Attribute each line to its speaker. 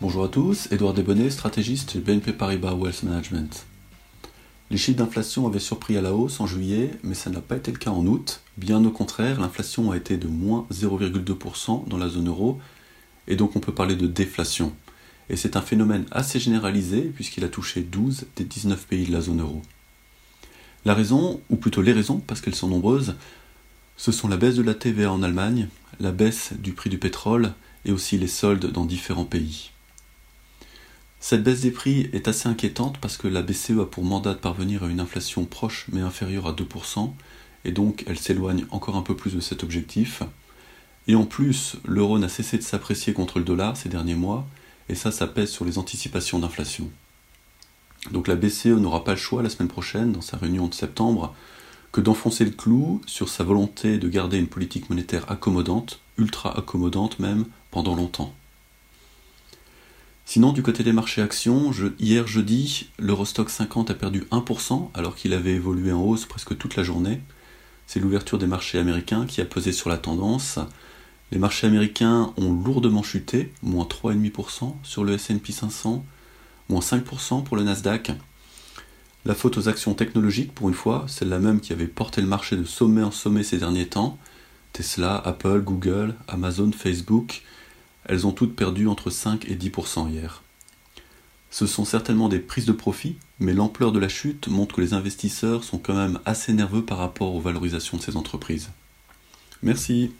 Speaker 1: Bonjour à tous, Edouard Desbonnets, stratégiste chez BNP Paribas Wealth Management. Les chiffres d'inflation avaient surpris à la hausse en juillet, mais ça n'a pas été le cas en août. Bien au contraire, l'inflation a été de moins 0,2% dans la zone euro, et donc on peut parler de déflation. Et c'est un phénomène assez généralisé, puisqu'il a touché 12 des 19 pays de la zone euro. La raison, ou plutôt les raisons, parce qu'elles sont nombreuses, ce sont la baisse de la TVA en Allemagne, la baisse du prix du pétrole et aussi les soldes dans différents pays. Cette baisse des prix est assez inquiétante parce que la BCE a pour mandat de parvenir à une inflation proche mais inférieure à 2%, et donc elle s'éloigne encore un peu plus de cet objectif. Et en plus, l'euro n'a cessé de s'apprécier contre le dollar ces derniers mois, et ça, ça pèse sur les anticipations d'inflation. Donc la BCE n'aura pas le choix la semaine prochaine, dans sa réunion de septembre, que d'enfoncer le clou sur sa volonté de garder une politique monétaire accommodante, ultra accommodante même, pendant longtemps. Sinon, du côté des marchés actions, hier jeudi, l'Eurostock 50 a perdu 1% alors qu'il avait évolué en hausse presque toute la journée. C'est l'ouverture des marchés américains qui a pesé sur la tendance. Les marchés américains ont lourdement chuté, moins 3,5% sur le SP 500, moins 5% pour le Nasdaq. La faute aux actions technologiques, pour une fois, celle-là même qui avait porté le marché de sommet en sommet ces derniers temps. Tesla, Apple, Google, Amazon, Facebook, elles ont toutes perdu entre 5 et 10% hier. Ce sont certainement des prises de profit, mais l'ampleur de la chute montre que les investisseurs sont quand même assez nerveux par rapport aux valorisations de ces entreprises. Merci.